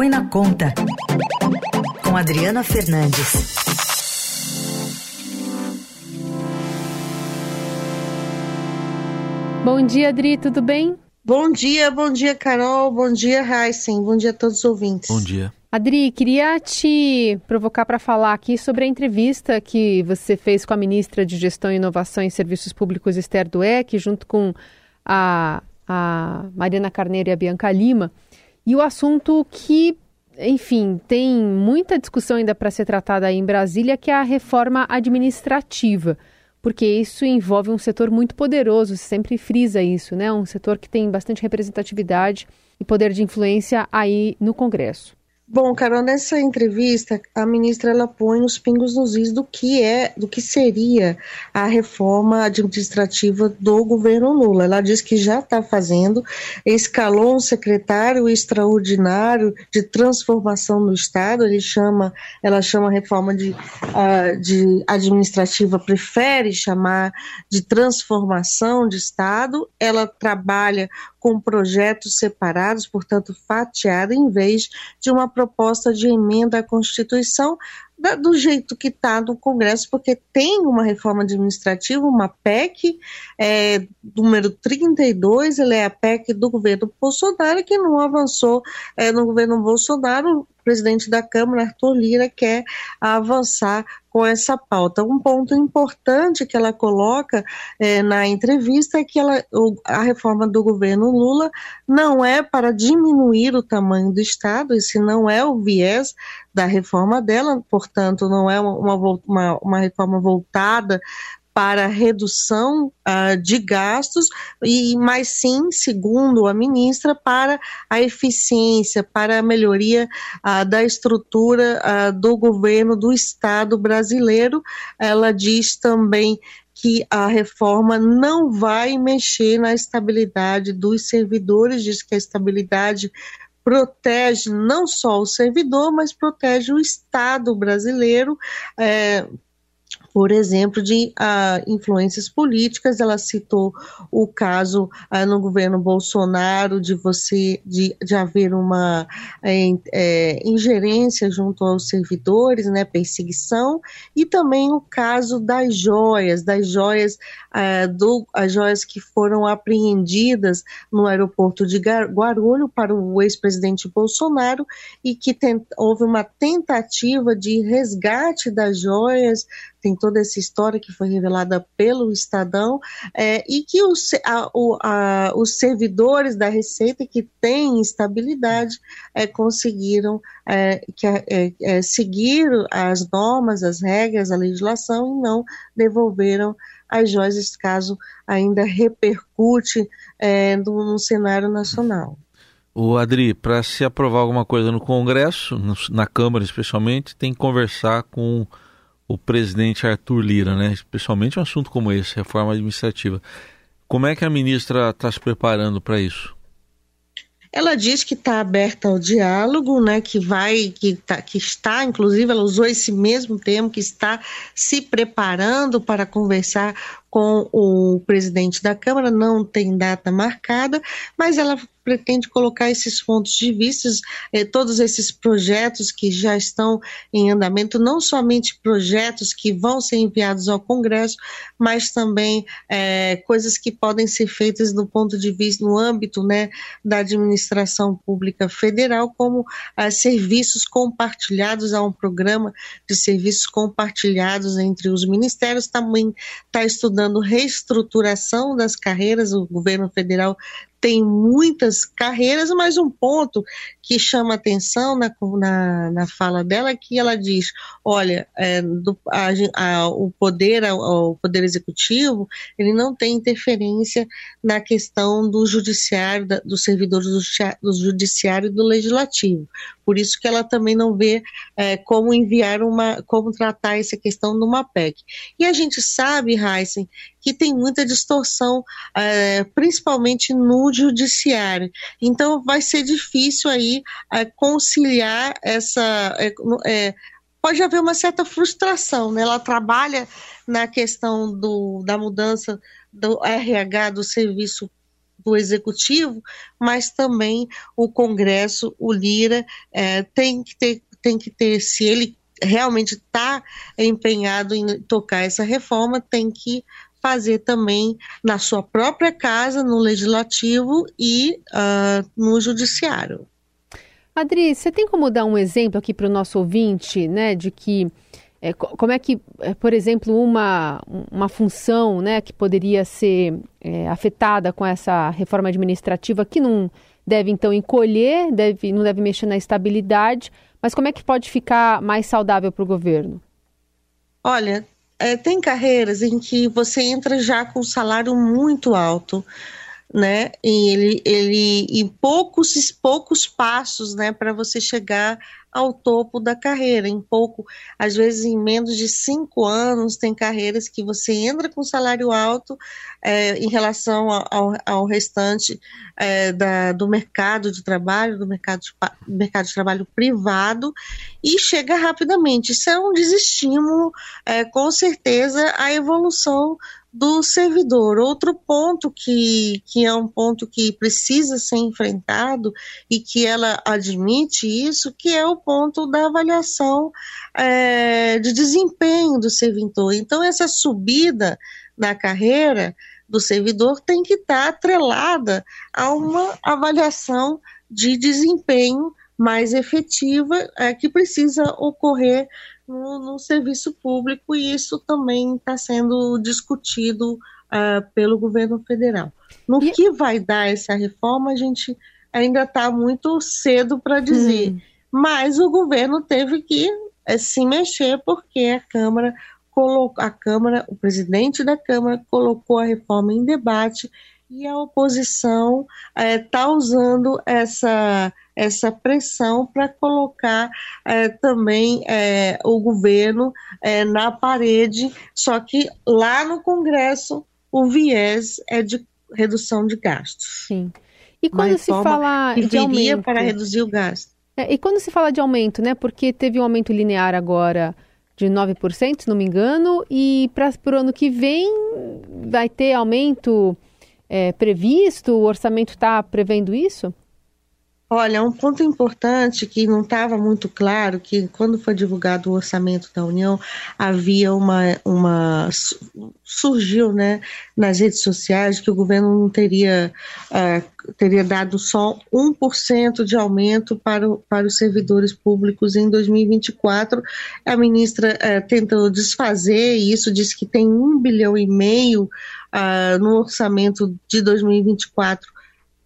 Põe na Conta, com Adriana Fernandes. Bom dia, Adri, tudo bem? Bom dia, bom dia, Carol, bom dia, Heisen, bom dia a todos os ouvintes. Bom dia. Adri, queria te provocar para falar aqui sobre a entrevista que você fez com a ministra de Gestão, Inovação e Serviços Públicos, Esther Dueck, junto com a, a Mariana Carneiro e a Bianca Lima. E o assunto que, enfim, tem muita discussão ainda para ser tratada aí em Brasília, que é a reforma administrativa porque isso envolve um setor muito poderoso, você sempre frisa isso, né? Um setor que tem bastante representatividade e poder de influência aí no Congresso. Bom, Carol, nessa entrevista, a ministra ela põe os pingos nos is do que é, do que seria a reforma administrativa do governo Lula. Ela diz que já está fazendo, escalou um secretário extraordinário de transformação no Estado. Ele chama, ela chama reforma de, uh, de administrativa, prefere chamar de transformação de Estado. Ela trabalha com projetos separados, portanto fatiada, em vez de uma proposta de emenda à Constituição da, do jeito que está no Congresso, porque tem uma reforma administrativa, uma PEC, é, número 32, ela é a PEC do governo Bolsonaro, que não avançou é, no governo Bolsonaro, presidente da Câmara, Arthur Lira, quer avançar com essa pauta. Um ponto importante que ela coloca é, na entrevista é que ela, o, a reforma do governo Lula não é para diminuir o tamanho do Estado, esse não é o viés da reforma dela, portanto, não é uma, uma, uma reforma voltada para redução uh, de gastos, e mas sim, segundo a ministra, para a eficiência, para a melhoria uh, da estrutura uh, do governo do Estado brasileiro. Ela diz também que a reforma não vai mexer na estabilidade dos servidores, diz que a estabilidade protege não só o servidor, mas protege o Estado brasileiro. É, por exemplo, de uh, influências políticas. Ela citou o caso uh, no governo Bolsonaro de você de, de haver uma é, é, ingerência junto aos servidores, né, perseguição, e também o caso das joias, das joias uh, do, as joias que foram apreendidas no aeroporto de Guarulhos para o ex-presidente Bolsonaro e que tent, houve uma tentativa de resgate das joias. Tem toda essa história que foi revelada pelo Estadão, é, e que os, a, o, a, os servidores da Receita que têm estabilidade é, conseguiram é, que, é, é, seguir as normas, as regras, a legislação e não devolveram as joias, esse caso ainda repercute é, no, no cenário nacional. O Adri, para se aprovar alguma coisa no Congresso, na Câmara especialmente, tem que conversar com o presidente Arthur Lira, né? Especialmente um assunto como esse, reforma administrativa. Como é que a ministra está se preparando para isso? Ela diz que está aberta ao diálogo, né, que vai, que, tá, que está, inclusive, ela usou esse mesmo termo, que está se preparando para conversar com o presidente da Câmara, não tem data marcada, mas ela pretende colocar esses pontos de vista, eh, todos esses projetos que já estão em andamento, não somente projetos que vão ser enviados ao Congresso, mas também eh, coisas que podem ser feitas do ponto de vista, no âmbito né, da administração pública federal, como eh, serviços compartilhados, há um programa de serviços compartilhados entre os ministérios, também está estudando dando reestruturação das carreiras, o governo federal tem muitas carreiras, mas um ponto que chama atenção na, na, na fala dela é que ela diz, olha, é, do, a, a, o poder, o poder executivo, ele não tem interferência na questão do judiciário, da, dos servidores do, do judiciário e do legislativo. Por isso que ela também não vê é, como enviar uma, como tratar essa questão numa PEC. E a gente sabe, Heisen, que tem muita distorção, é, principalmente no judiciário. Então vai ser difícil aí é, conciliar essa. É, é, pode haver uma certa frustração, né? Ela trabalha na questão do, da mudança do RH do serviço do executivo, mas também o Congresso, o Lira, é, tem que ter, tem que ter, se ele realmente está empenhado em tocar essa reforma, tem que fazer também na sua própria casa, no legislativo e uh, no judiciário. Adri, você tem como dar um exemplo aqui para o nosso ouvinte, né, de que é, como é que, é, por exemplo, uma, uma função né, que poderia ser é, afetada com essa reforma administrativa que não deve então encolher, deve, não deve mexer na estabilidade, mas como é que pode ficar mais saudável para o governo? Olha, é, tem carreiras em que você entra já com um salário muito alto, né? E ele, ele em poucos, poucos passos, né, para você chegar ao topo da carreira. Em pouco, às vezes em menos de cinco anos, tem carreiras que você entra com salário alto é, em relação ao, ao restante é, da, do mercado de trabalho, do mercado de, mercado de trabalho privado, e chega rapidamente. Isso é um desestímulo, é, com certeza, a evolução do servidor. Outro ponto que, que é um ponto que precisa ser enfrentado e que ela admite isso, que é o ponto da avaliação é, de desempenho do servidor. Então, essa subida na carreira do servidor tem que estar atrelada a uma avaliação de desempenho mais efetiva é, que precisa ocorrer no, no serviço público e isso também está sendo discutido uh, pelo governo federal. No e... que vai dar essa reforma, a gente ainda está muito cedo para dizer, hum. mas o governo teve que é, se mexer porque a Câmara colocou, a Câmara, o presidente da Câmara colocou a reforma em debate e a oposição está é, usando essa essa pressão para colocar é, também é, o governo é, na parede, só que lá no Congresso o viés é de redução de gastos. Sim. E quando se fala de aumento para reduzir o gasto. É, e quando se fala de aumento, né? Porque teve um aumento linear agora de 9%, se não me engano, e para o ano que vem vai ter aumento é, previsto? O orçamento está prevendo isso? Olha, um ponto importante que não estava muito claro, que quando foi divulgado o orçamento da União, havia uma, uma surgiu, né, nas redes sociais que o governo não teria, uh, teria dado só 1% de aumento para, o, para os servidores públicos em 2024. A ministra uh, tentou desfazer isso, disse que tem um bilhão e meio uh, no orçamento de 2024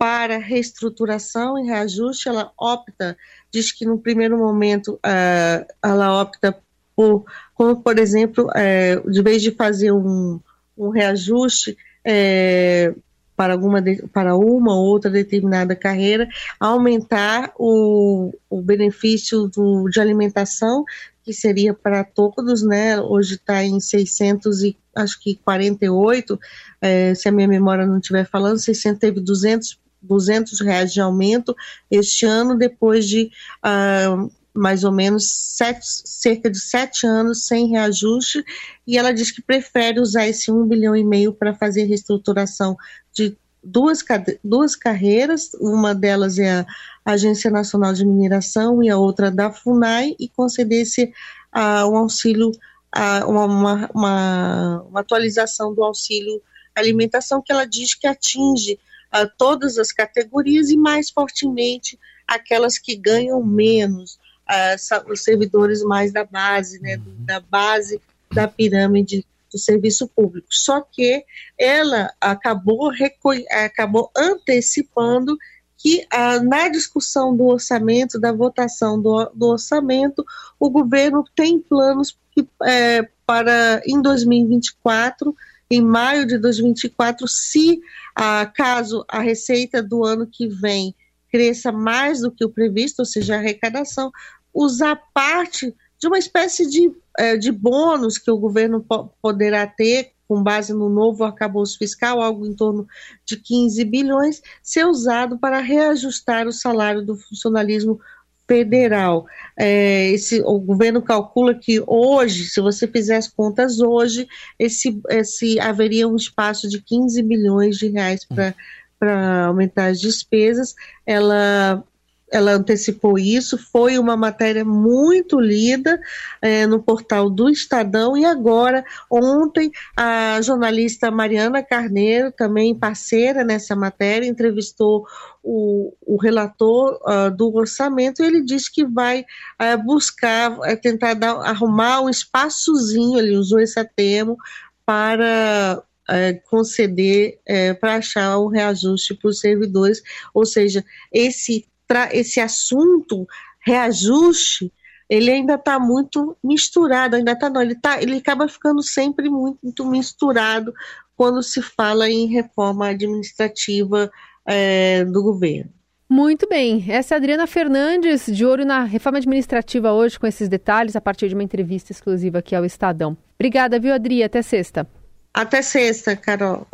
para reestruturação e reajuste, ela opta, diz que no primeiro momento uh, ela opta por, como por exemplo, uh, de vez de fazer um, um reajuste é, para, alguma de, para uma ou outra determinada carreira, aumentar o, o benefício do, de alimentação, que seria para todos, né? Hoje está em 600 e acho que 48, é, se a minha memória não estiver falando, 600 teve 200 200 reais de aumento este ano, depois de uh, mais ou menos sete, cerca de sete anos sem reajuste, e ela diz que prefere usar esse um bilhão e meio para fazer reestruturação de duas, duas carreiras, uma delas é a Agência Nacional de Mineração e a outra da FUNAI, e conceder esse uh, um auxílio, uh, uma, uma, uma, uma atualização do auxílio alimentação que ela diz que atinge uh, todas as categorias e mais fortemente aquelas que ganham menos, uh, os servidores mais da base, né, da base da pirâmide do serviço público. Só que ela acabou, acabou antecipando que ah, na discussão do orçamento, da votação do, do orçamento, o governo tem planos que, é, para em 2024 em maio de 2024, se ah, caso a receita do ano que vem cresça mais do que o previsto, ou seja, a arrecadação, usar parte de uma espécie de, eh, de bônus que o governo po poderá ter com base no novo arcabouço fiscal, algo em torno de 15 bilhões, ser usado para reajustar o salário do funcionalismo federal. É, esse, o governo calcula que hoje, se você fizer as contas hoje, esse, esse haveria um espaço de 15 bilhões de reais para para aumentar as despesas, ela ela antecipou isso, foi uma matéria muito lida é, no portal do Estadão e agora, ontem, a jornalista Mariana Carneiro, também parceira nessa matéria, entrevistou o, o relator uh, do orçamento e ele disse que vai uh, buscar, uh, tentar dar, arrumar um espaçozinho, ele usou esse termo, para é, conceder é, para achar o reajuste para os servidores, ou seja, esse esse assunto, reajuste, ele ainda está muito misturado, ainda está não, ele, tá, ele acaba ficando sempre muito, muito misturado quando se fala em reforma administrativa é, do governo. Muito bem, essa é a Adriana Fernandes, de olho na reforma administrativa hoje, com esses detalhes, a partir de uma entrevista exclusiva aqui ao Estadão. Obrigada, viu, Adri? Até sexta. Até sexta, Carol.